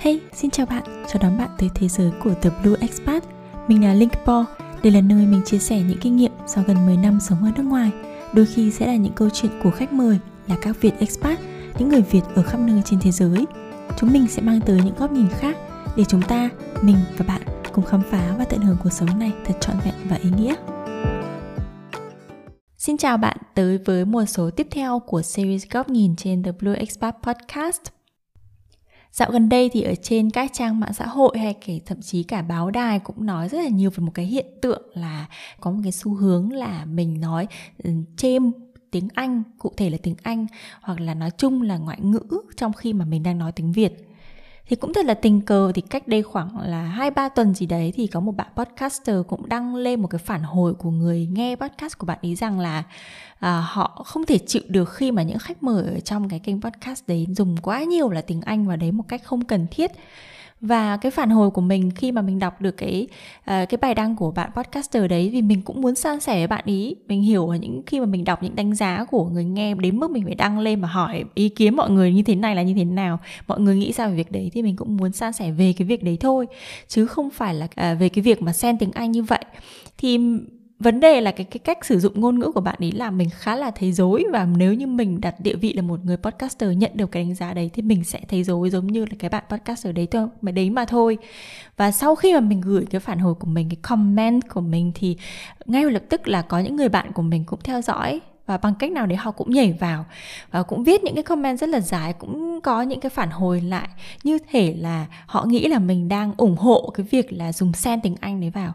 Hey, xin chào bạn, chào đón bạn tới thế giới của The Blue Expat. Mình là Linkpo, đây là nơi mình chia sẻ những kinh nghiệm sau gần 10 năm sống ở nước ngoài. Đôi khi sẽ là những câu chuyện của khách mời là các Việt expat, những người Việt ở khắp nơi trên thế giới. Chúng mình sẽ mang tới những góc nhìn khác để chúng ta, mình và bạn cùng khám phá và tận hưởng cuộc sống này thật trọn vẹn và ý nghĩa. Xin chào bạn tới với một số tiếp theo của series góc nhìn trên The Blue Expat Podcast. Dạo gần đây thì ở trên các trang mạng xã hội hay kể thậm chí cả báo đài cũng nói rất là nhiều về một cái hiện tượng là có một cái xu hướng là mình nói ừ, chêm tiếng Anh, cụ thể là tiếng Anh hoặc là nói chung là ngoại ngữ trong khi mà mình đang nói tiếng Việt thì cũng thật là tình cờ thì cách đây khoảng là hai ba tuần gì đấy thì có một bạn podcaster cũng đăng lên một cái phản hồi của người nghe podcast của bạn ấy rằng là à, họ không thể chịu được khi mà những khách mời ở trong cái kênh podcast đấy dùng quá nhiều là tiếng Anh vào đấy một cách không cần thiết và cái phản hồi của mình khi mà mình đọc được cái uh, cái bài đăng của bạn podcaster đấy vì mình cũng muốn san sẻ với bạn ý. Mình hiểu là những khi mà mình đọc những đánh giá của người nghe đến mức mình phải đăng lên mà hỏi ý kiến mọi người như thế này là như thế nào mọi người nghĩ sao về việc đấy thì mình cũng muốn san sẻ về cái việc đấy thôi chứ không phải là uh, về cái việc mà xen tiếng anh như vậy. Thì vấn đề là cái cái cách sử dụng ngôn ngữ của bạn ấy là mình khá là thấy dối và nếu như mình đặt địa vị là một người podcaster nhận được cái đánh giá đấy thì mình sẽ thấy dối giống như là cái bạn podcaster đấy thôi, mà đấy mà thôi. Và sau khi mà mình gửi cái phản hồi của mình, cái comment của mình thì ngay lập tức là có những người bạn của mình cũng theo dõi và bằng cách nào đấy họ cũng nhảy vào và cũng viết những cái comment rất là dài cũng có những cái phản hồi lại. Như thể là họ nghĩ là mình đang ủng hộ cái việc là dùng sen tiếng Anh đấy vào.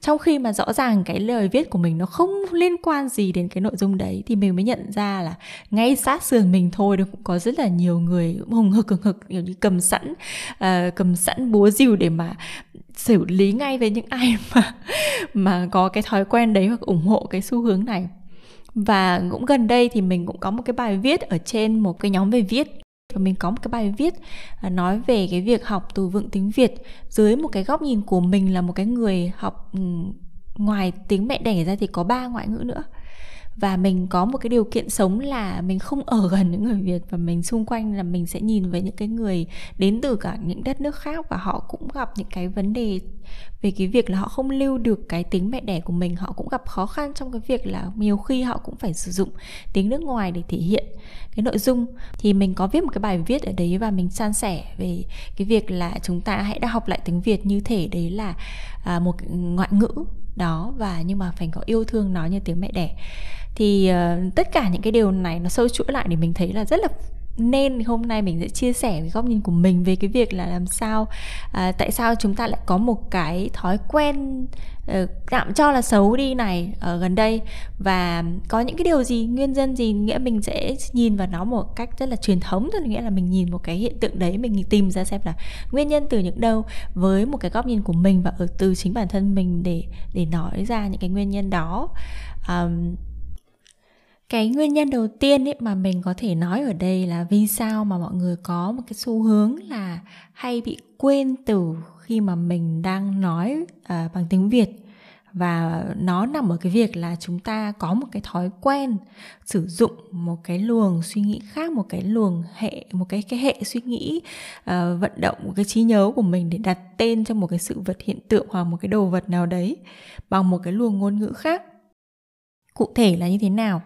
Trong khi mà rõ ràng cái lời viết của mình nó không liên quan gì đến cái nội dung đấy thì mình mới nhận ra là ngay sát sườn mình thôi cũng có rất là nhiều người hùng hực hực hực kiểu như cầm sẵn uh, cầm sẵn búa rìu để mà xử lý ngay với những ai mà mà có cái thói quen đấy hoặc ủng hộ cái xu hướng này và cũng gần đây thì mình cũng có một cái bài viết ở trên một cái nhóm về viết. Và mình có một cái bài viết à, nói về cái việc học từ vựng tiếng Việt. Dưới một cái góc nhìn của mình là một cái người học ngoài tiếng mẹ đẻ ra thì có ba ngoại ngữ nữa và mình có một cái điều kiện sống là mình không ở gần những người Việt và mình xung quanh là mình sẽ nhìn với những cái người đến từ cả những đất nước khác và họ cũng gặp những cái vấn đề về cái việc là họ không lưu được cái tiếng mẹ đẻ của mình. Họ cũng gặp khó khăn trong cái việc là nhiều khi họ cũng phải sử dụng tiếng nước ngoài để thể hiện cái nội dung. Thì mình có viết một cái bài viết ở đấy và mình san sẻ về cái việc là chúng ta hãy đã học lại tiếng Việt như thể đấy là à, một ngoại ngữ đó và nhưng mà phải có yêu thương nó như tiếng mẹ đẻ. Thì uh, tất cả những cái điều này nó sâu chuỗi lại để mình thấy là rất là nên hôm nay mình sẽ chia sẻ cái góc nhìn của mình về cái việc là làm sao à, tại sao chúng ta lại có một cái thói quen ờ, uh, tạm cho là xấu đi này ở gần đây. Và có những cái điều gì nguyên nhân gì nghĩa mình sẽ nhìn vào nó một cách rất là truyền thống thôi nghĩa là mình nhìn một cái hiện tượng đấy mình tìm ra xem là nguyên nhân từ những đâu với một cái góc nhìn của mình và ở từ chính bản thân mình để để nói ra những cái nguyên nhân đó. Um, cái nguyên nhân đầu tiên ấy mà mình có thể nói ở đây là vì sao mà mọi người có một cái xu hướng là hay bị quên từ khi mà mình đang nói uh, bằng tiếng việt. Và nó nằm ở cái việc là chúng ta có một cái thói quen sử dụng một cái luồng suy nghĩ khác một cái luồng hệ một cái cái hệ suy nghĩ uh, vận động một cái trí nhớ của mình để đặt tên cho một cái sự vật hiện tượng hoặc một cái đồ vật nào đấy bằng một cái luồng ngôn ngữ khác. Cụ thể là như thế nào?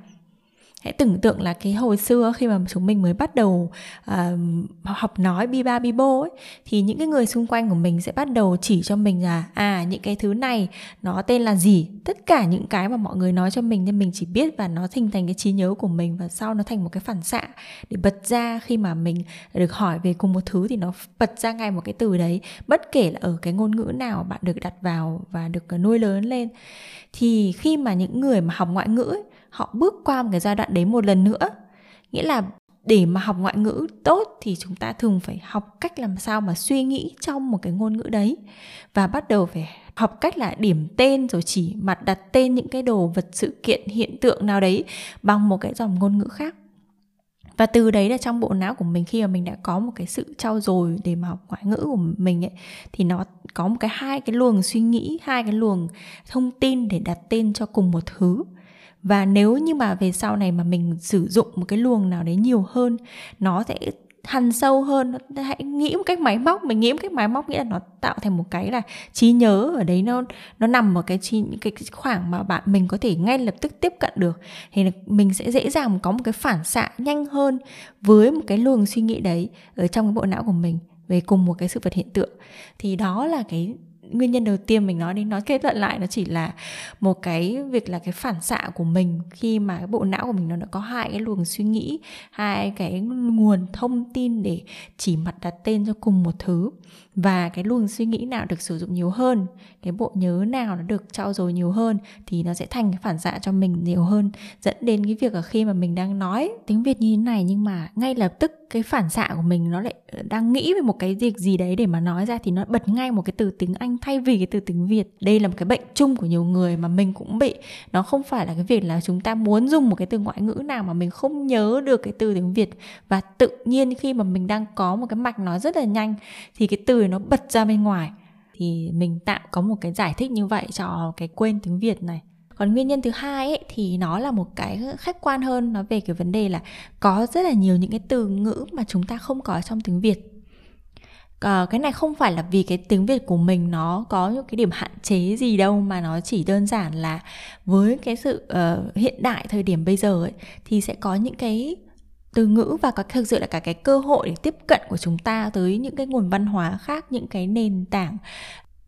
Hãy tưởng tượng là cái hồi xưa khi mà chúng mình mới bắt đầu uh, học nói bi ba bi bô ấy thì những cái người xung quanh của mình sẽ bắt đầu chỉ cho mình là à những cái thứ này nó tên là gì? Tất cả những cái mà mọi người nói cho mình nên mình chỉ biết và nó hình thành cái trí nhớ của mình và sau nó thành một cái phản xạ để bật ra khi mà mình được hỏi về cùng một thứ thì nó bật ra ngay một cái từ đấy. Bất kể là ở cái ngôn ngữ nào bạn được đặt vào và được nuôi lớn lên. Thì khi mà những người mà học ngoại ngữ ấy, họ bước qua một cái giai đoạn đấy một lần nữa. Nghĩa là để mà học ngoại ngữ tốt thì chúng ta thường phải học cách làm sao mà suy nghĩ trong một cái ngôn ngữ đấy. Và bắt đầu phải học cách là điểm tên rồi chỉ mặt đặt tên những cái đồ vật sự kiện, hiện tượng nào đấy bằng một cái dòng ngôn ngữ khác. Và từ đấy là trong bộ não của mình, khi mà mình đã có một cái sự trau dồi để mà học ngoại ngữ của mình ấy, thì nó có một cái hai cái luồng suy nghĩ, hai cái luồng thông tin để đặt tên cho cùng một thứ và nếu như mà về sau này mà mình sử dụng một cái luồng nào đấy nhiều hơn nó sẽ hằn sâu hơn hãy nghĩ một cách máy móc. Mình nghĩ một cách máy móc nghĩa là nó tạo thành một cái là trí nhớ ở đấy nó nó nằm ở cái trí cái, cái khoảng mà bạn mình có thể ngay lập tức tiếp cận được. Thì mình sẽ dễ dàng có một cái phản xạ nhanh hơn với một cái luồng suy nghĩ đấy ở trong cái bộ não của mình về cùng một cái sự vật hiện tượng. Thì đó là cái nguyên nhân đầu tiên mình nói đến nói kết luận lại nó chỉ là một cái việc là cái phản xạ của mình khi mà cái bộ não của mình nó đã có hai cái luồng suy nghĩ, hai cái nguồn thông tin để chỉ mặt đặt tên cho cùng một thứ. Và cái luồng suy nghĩ nào được sử dụng nhiều hơn, cái bộ nhớ nào nó được trao dồi nhiều hơn thì nó sẽ thành cái phản xạ cho mình nhiều hơn, dẫn đến cái việc là khi mà mình đang nói tiếng việt như thế này nhưng mà ngay lập tức cái phản xạ của mình nó lại ờ, đang nghĩ về một cái việc gì đấy để mà nói ra thì nó bật ngay một cái từ tiếng anh thay vì cái từ tiếng việt. Đây là một cái bệnh chung của nhiều người mà mình cũng bị. Nó không phải là cái việc là chúng ta muốn dùng một cái từ ngoại ngữ nào mà mình không nhớ được cái từ tiếng việt. Và tự nhiên khi mà mình đang có một cái mạch nói rất là nhanh thì cái từ nó bật ra bên ngoài. Thì mình tạm có một cái giải thích như vậy cho cái quên tiếng việt này. Còn nguyên nhân thứ hai ấy, thì nó là một cái khách quan hơn. Nó về cái vấn đề là có rất là nhiều những cái từ ngữ mà chúng ta không có trong tiếng việt à, cái này không phải là vì cái tiếng việt của mình nó có những cái điểm hạn chế gì đâu mà nó chỉ đơn giản là với cái sự uh, hiện đại thời điểm bây giờ ấy thì sẽ có những cái từ ngữ và có thực sự là cả cái cơ hội để tiếp cận của chúng ta tới những cái nguồn văn hóa khác những cái nền tảng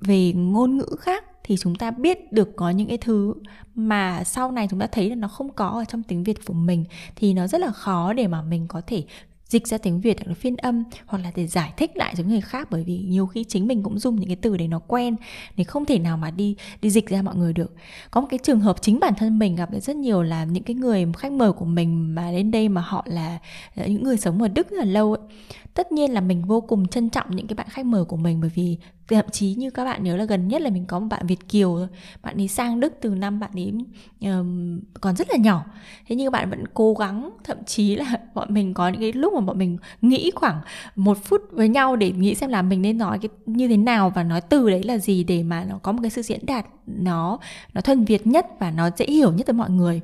về ngôn ngữ khác thì chúng ta biết được có những cái thứ mà sau này chúng ta thấy là nó không có ở trong tiếng Việt của mình thì nó rất là khó để mà mình có thể dịch ra tiếng Việt hoặc là phiên âm, hoặc là để giải thích lại cho người khác, bởi vì nhiều khi chính mình cũng dùng những cái từ để nó quen, để không thể nào mà đi đi dịch ra mọi người được. Có một cái trường hợp chính bản thân mình gặp rất nhiều là những cái người khách mời của mình mà đến đây mà họ là những người sống ở Đức rất là lâu ấy. Tất nhiên là mình vô cùng trân trọng những cái bạn khách mời của mình, bởi vì thậm chí như các bạn nhớ là gần nhất là mình có một bạn Việt kiều thôi. Bạn ấy sang Đức từ năm bạn ấy um, còn rất là nhỏ. Thế nhưng bạn vẫn cố gắng thậm chí là bọn mình có những cái lúc mà bọn mình nghĩ khoảng một phút với nhau để nghĩ xem là mình nên nói cái như thế nào và nói từ đấy là gì để mà nó có một cái sự diễn đạt nó nó thuần Việt nhất và nó dễ hiểu nhất với mọi người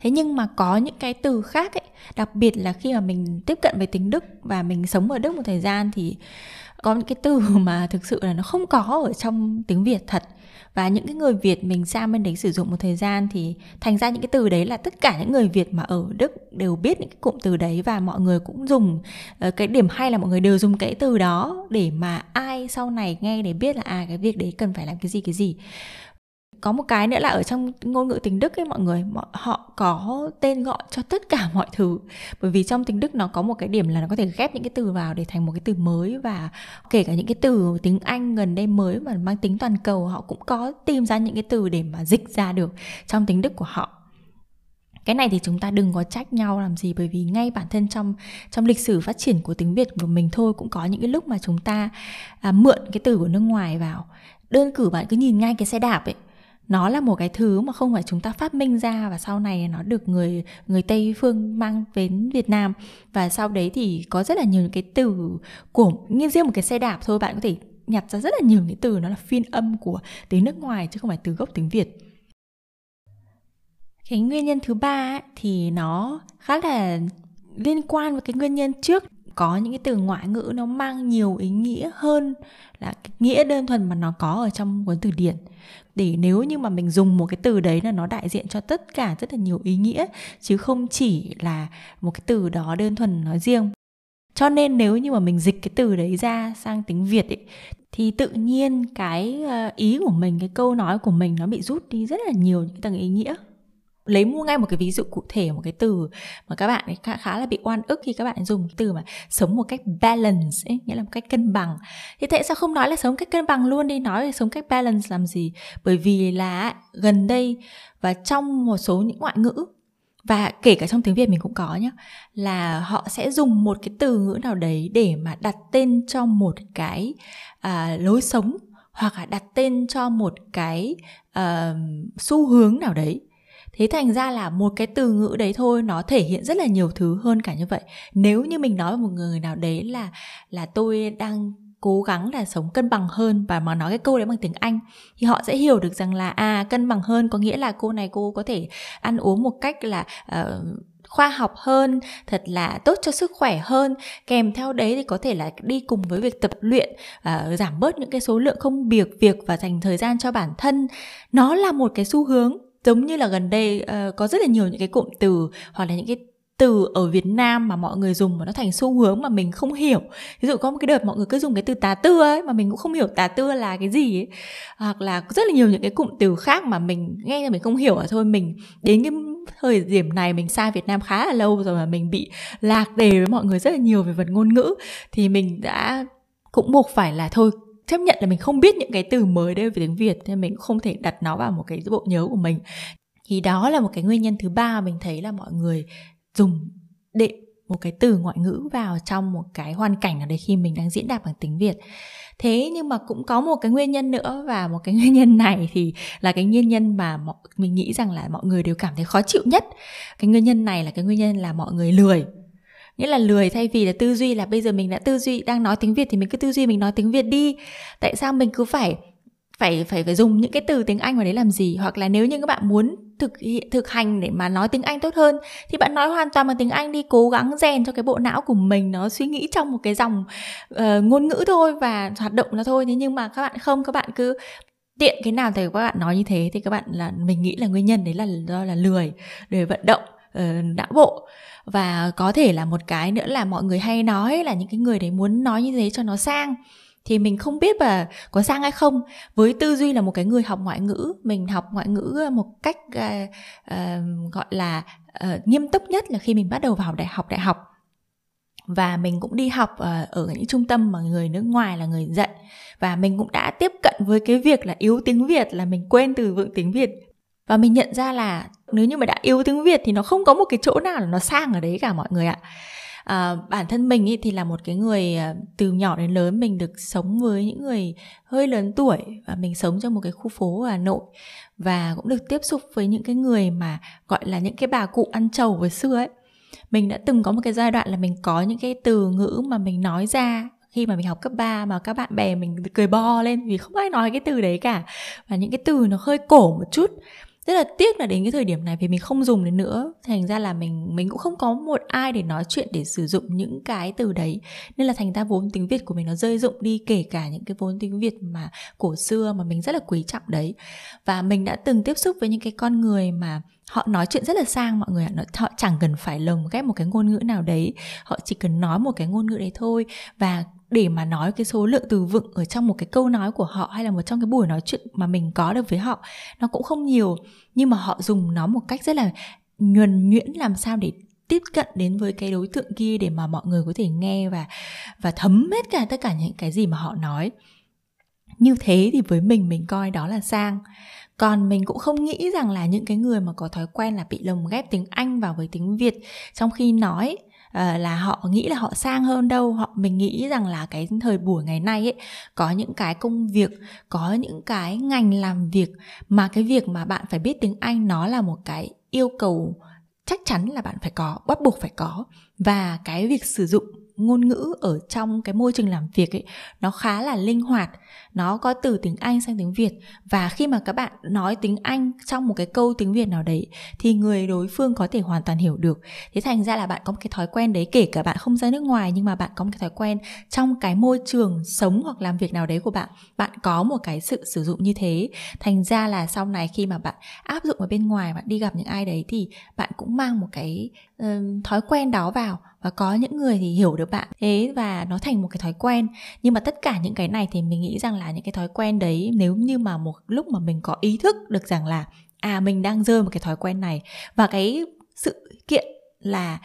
thế nhưng mà có những cái từ khác ấy, đặc biệt là khi mà mình tiếp cận với tiếng đức và mình sống ở đức một thời gian thì có những cái từ mà thực sự là nó không có ở trong tiếng việt thật. Và những cái người Việt mình sang bên đấy sử dụng một thời gian thì thành ra những cái từ đấy là tất cả những người Việt mà ở Đức đều biết những cái cụm từ đấy và mọi người cũng dùng ờ, cái điểm hay là mọi người đều dùng cái từ đó để mà ai sau này nghe để biết là à cái việc đấy cần phải làm cái gì cái gì có một cái nữa là ở trong ngôn ngữ tiếng Đức ấy mọi người họ có tên gọi cho tất cả mọi thứ. Bởi vì trong tiếng Đức nó có một cái điểm là nó có thể ghép những cái từ vào để thành một cái từ mới và kể cả những cái từ tiếng Anh gần đây mới mà mang tính toàn cầu họ cũng có tìm ra những cái từ để mà dịch ra được trong tiếng Đức của họ. Cái này thì chúng ta đừng có trách nhau làm gì bởi vì ngay bản thân trong trong lịch sử phát triển của tiếng Việt của mình thôi cũng có những cái lúc mà chúng ta à, mượn cái từ của nước ngoài vào. Đơn cử bạn cứ nhìn ngay cái xe đạp ấy nó là một cái thứ mà không phải chúng ta phát minh ra và sau này nó được người người tây phương mang đến việt nam. Và sau đấy thì có rất là nhiều những cái từ của, như riêng một cái xe đạp thôi, bạn có thể nhặt ra rất là nhiều những từ, nó là phiên âm của tiếng nước ngoài chứ không phải từ gốc tiếng việt. Cái nguyên nhân thứ ba thì nó khá là liên quan với cái nguyên nhân trước. Có những cái từ ngoại ngữ nó mang nhiều ý nghĩa hơn là cái nghĩa đơn thuần mà nó có ở trong cuốn từ điển để nếu như mà mình dùng một cái từ đấy là nó đại diện cho tất cả rất là nhiều ý nghĩa chứ không chỉ là một cái từ đó đơn thuần nói riêng. Cho nên nếu như mà mình dịch cái từ đấy ra sang tiếng việt ấy, thì tự nhiên cái ờ, ý của mình cái câu nói của mình nó bị rút đi rất là nhiều những tầng ý nghĩa lấy mua ngay một cái ví dụ cụ thể một cái từ mà các bạn ấy khá, khá là bị oan ức khi các bạn dùng cái từ mà sống một cách balance ấy, nghĩa là một cách cân bằng. Thì tại sao không nói là sống cách cân bằng luôn đi? Nói là sống cách balance làm gì? Bởi vì là gần đây và trong một số những ngoại ngữ và kể cả trong tiếng Việt mình cũng có nhá là họ sẽ dùng một cái từ ngữ nào đấy để mà đặt tên cho một cái à, lối sống hoặc là đặt tên cho một cái uh, xu hướng nào đấy thế thành ra là một cái từ ngữ đấy thôi nó thể hiện rất là nhiều thứ hơn cả như vậy. Nếu như mình nói với một người nào đấy là là tôi đang cố gắng là sống cân bằng hơn và mà nói cái câu đấy bằng tiếng Anh thì họ sẽ hiểu được rằng là à cân bằng hơn có nghĩa là cô này cô có thể ăn uống một cách là uh, khoa học hơn thật là tốt cho sức khỏe hơn. Kèm theo đấy thì có thể là đi cùng với việc tập luyện uh, giảm bớt những cái số lượng không việc việc và dành thời gian cho bản thân. Nó là một cái xu hướng giống như là gần đây uh, có rất là nhiều những cái cụm từ hoặc là những cái từ ở Việt Nam mà mọi người dùng mà nó thành xu hướng mà mình không hiểu. Ví dụ có một cái đợt mọi người cứ dùng cái từ tà tưa ấy mà mình cũng không hiểu tà tưa là cái gì ấy. Hoặc là rất là nhiều những cái cụm từ khác mà mình nghe là mình không hiểu à thôi mình đến cái thời điểm này mình xa Việt Nam khá là lâu rồi mà mình bị lạc đề với mọi người rất là nhiều về vật ngôn ngữ thì mình đã cũng buộc phải là thôi chấp nhận là mình không biết những cái từ mới đây về tiếng Việt nên mình cũng không thể đặt nó vào một cái bộ nhớ của mình. Thì đó là một cái nguyên nhân thứ ba mình thấy là mọi người dùng đệm một cái từ ngoại ngữ vào trong một cái hoàn cảnh ở đây khi mình đang diễn đạt bằng tiếng Việt. Thế nhưng mà cũng có một cái nguyên nhân nữa và một cái nguyên nhân này thì là cái nguyên nhân mà mình nghĩ rằng là mọi người đều cảm thấy khó chịu nhất. Cái nguyên nhân này là cái nguyên nhân là mọi người lười nghĩa là lười thay vì là tư duy là bây giờ mình đã tư duy đang nói tiếng việt thì mình cứ tư duy mình nói tiếng việt đi. Tại sao mình cứ phải phải phải phải dùng những cái từ tiếng Anh vào đấy làm gì? Hoặc là nếu như các bạn muốn thực hiện thực hành để mà nói tiếng Anh tốt hơn thì bạn nói hoàn toàn bằng tiếng Anh đi cố gắng rèn cho cái bộ não của mình nó suy nghĩ trong một cái dòng uh, ngôn ngữ thôi và hoạt động nó thôi. Thế nhưng mà các bạn không các bạn cứ tiện cái nào thì các bạn nói như thế thì các bạn là mình nghĩ là nguyên nhân đấy là do là lười lười vận động. Ờ, não bộ. Và có thể là một cái nữa là mọi người hay nói là những cái người đấy muốn nói như thế cho nó sang. Thì mình không biết là có sang hay không. Với tư duy là một cái người học ngoại ngữ mình học ngoại ngữ ờ, một cách uh, uh, gọi là uh, nghiêm túc nhất là khi mình bắt đầu vào đại học đại học. Và mình cũng đi học ở những trung tâm mà người nước ngoài là người dạy. Và mình cũng đã tiếp cận với cái việc là yếu tiếng Việt là mình quên từ vựng tiếng Việt và mình nhận ra là nếu như mà đã yêu tiếng Việt thì nó không có một cái chỗ nào là nó sang ở đấy cả mọi người ạ. À, bản thân mình ý thì là một cái người à, từ nhỏ đến lớn mình được sống với những người hơi lớn tuổi và mình sống trong một cái khu phố ở Hà Nội và cũng được tiếp xúc với những cái người mà gọi là những cái bà cụ ăn trầu với xưa ấy. Mình đã từng có một cái giai đoạn là mình có những cái từ ngữ mà mình nói ra khi mà mình học cấp 3 mà các bạn bè mình cười bo lên vì không ai nói cái từ đấy cả. Và những cái từ nó hơi cổ một chút rất là tiếc là đến cái thời điểm này vì mình không dùng đến nữa. Thành ra là mình mình cũng không có một ai để nói chuyện để sử dụng những cái từ đấy. Nên là thành ra vốn tiếng việt của mình nó rơi rụng đi, kể cả những cái vốn tiếng việt mà cổ xưa mà mình rất là quý trọng đấy. Và mình đã từng tiếp xúc với những cái con người mà họ nói chuyện rất là sang, mọi người ạ. Họ chẳng cần phải lồng ghép một cái ngôn ngữ nào đấy. Họ chỉ cần nói một cái ngôn ngữ đấy thôi. Và để mà nói cái số lượng từ vựng ở trong một cái câu nói của họ hay là một trong cái buổi nói chuyện mà mình có được với họ, nó cũng không nhiều, nhưng mà họ dùng nó một cách rất là nhuần nhuyễn làm sao để tiếp cận đến với cái đối tượng kia để mà mọi người có thể nghe và và thấm hết cả tất cả những cái gì mà họ nói. Như thế thì với mình mình coi đó là sang. Còn mình cũng không nghĩ rằng là những cái người mà có thói quen là bị lồng ghép tiếng anh vào với tiếng việt, trong khi nói uh, là họ nghĩ là họ sang hơn đâu. Họ mình nghĩ rằng là cái thời buổi ngày nay ấy có những cái công việc có những cái ngành làm việc mà cái việc mà bạn phải biết tiếng anh nó là một cái yêu cầu chắc chắn là bạn phải có bắt buộc phải có. Và cái việc sử dụng ngôn ngữ ở trong cái môi trường làm việc ấy nó khá là linh hoạt. Nó có từ tiếng Anh sang tiếng Việt. Và khi mà các bạn nói tiếng Anh trong một cái câu tiếng Việt nào đấy thì người đối phương có thể hoàn toàn hiểu được. Thế thành ra là bạn có một cái thói quen đấy kể cả bạn không ra nước ngoài nhưng mà bạn có một cái thói quen trong cái môi trường sống hoặc làm việc nào đấy của bạn bạn có một cái sự sử dụng như thế. Thành ra là sau này khi mà bạn áp dụng ở bên ngoài bạn đi gặp những ai đấy thì bạn cũng mang một cái uh, thói quen đó vào và có những người thì hiểu được bạn thế và nó thành một cái thói quen. Nhưng mà tất cả những cái này thì mình nghĩ rằng là những cái thói quen đấy nếu như mà một lúc mà mình có ý thức được rằng là à mình đang rơi một cái thói quen này và cái sự kiện là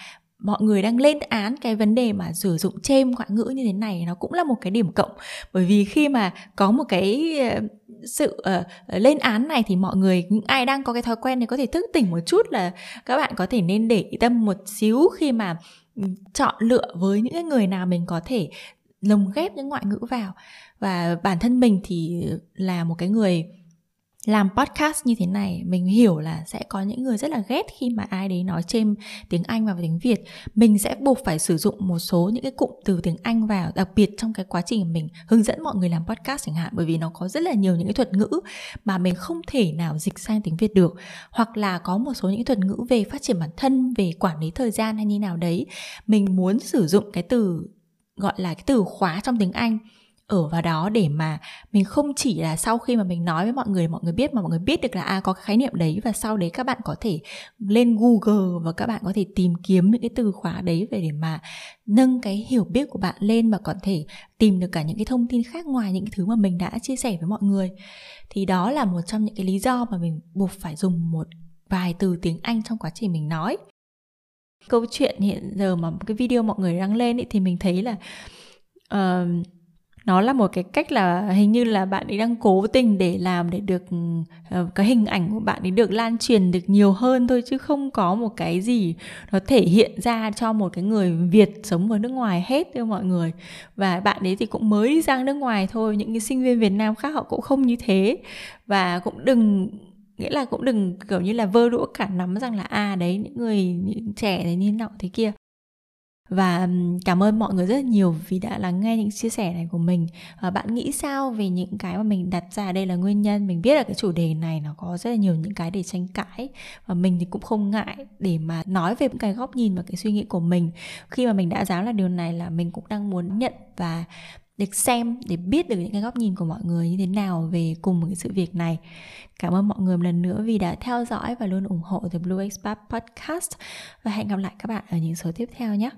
mọi người đang lên án cái vấn đề mà sử dụng chêm ngoại ngữ như thế này nó cũng là một cái điểm cộng. Bởi vì khi mà có một cái ờ, sự uh, lên án này thì mọi người những ai đang có cái thói quen này có thể thức tỉnh một chút là các bạn có thể nên để tâm một xíu khi mà chọn lựa với những cái người nào mình có thể lồng ghép những ngoại ngữ vào. Và bản thân mình thì là một cái người làm podcast như thế này, mình hiểu là sẽ có những người rất là ghét khi mà ai đấy nói trên tiếng Anh và tiếng Việt. Mình sẽ buộc phải sử dụng một số những cái cụm từ tiếng Anh vào đặc biệt trong cái quá trình mình hướng dẫn mọi người làm podcast chẳng hạn, bởi vì nó có rất là nhiều những cái thuật ngữ mà mình không thể nào dịch sang tiếng Việt được. Hoặc là có một số những thuật ngữ về phát triển bản thân, về quản lý thời gian hay như nào đấy. Mình muốn sử dụng cái từ, gọi là cái từ khóa trong tiếng Anh ở vào đó để mà mình không chỉ là sau khi mà mình nói với mọi người mọi người biết mà mọi người biết được là à có cái khái niệm đấy và sau đấy các bạn có thể lên Google và các bạn có thể tìm kiếm những cái từ khóa đấy về để mà nâng cái hiểu biết của bạn lên và có thể tìm được cả những cái thông tin khác ngoài những cái thứ mà mình đã chia sẻ với mọi người. Thì đó là một trong những cái lý do mà mình buộc phải dùng một vài từ tiếng Anh trong quá trình mình nói. Câu chuyện hiện giờ mà cái video mọi người đăng lên ấy, thì mình thấy là uh, nó là một cái cách là hình như là bạn ấy đang cố tình để làm để được uh, cái hình ảnh của bạn ấy được lan truyền được nhiều hơn thôi chứ không có một cái gì nó thể hiện ra cho một cái người Việt sống ở nước ngoài hết thưa mọi người. Và bạn ấy thì cũng mới đi sang nước ngoài thôi những cái sinh viên Việt Nam khác họ cũng không như thế. Và cũng đừng nghĩa là cũng đừng kiểu như là vơ đũa cả nắm rằng là à đấy những người những trẻ này như nọ thế kia và cảm ơn mọi người rất là nhiều vì đã lắng nghe những chia sẻ này của mình à, bạn nghĩ sao về những cái mà mình đặt ra đây là nguyên nhân mình biết là cái chủ đề này nó có rất là nhiều những cái để tranh cãi và mình thì cũng không ngại để mà nói về những cái góc nhìn và cái suy nghĩ của mình khi mà mình đã dám là điều này là mình cũng đang muốn nhận và được xem để biết được những cái góc nhìn của mọi người như thế nào về cùng một cái sự việc này. Cảm ơn mọi người một lần nữa vì đã theo dõi và luôn ủng hộ The Blue Expat Podcast và hẹn gặp lại các bạn ở những số tiếp theo nhé.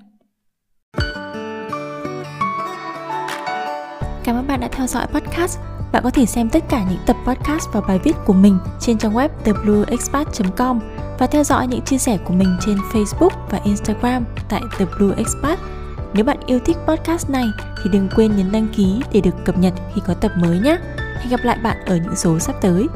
Cảm ơn bạn đã theo dõi podcast. Bạn có thể xem tất cả những tập podcast và bài viết của mình trên trang web theblueexpat.com và theo dõi những chia sẻ của mình trên Facebook và Instagram tại The Blue Expat. Nếu bạn yêu thích podcast này thì đừng quên nhấn đăng ký để được cập nhật khi có tập mới nhé. Hẹn gặp lại bạn ở những số sắp tới.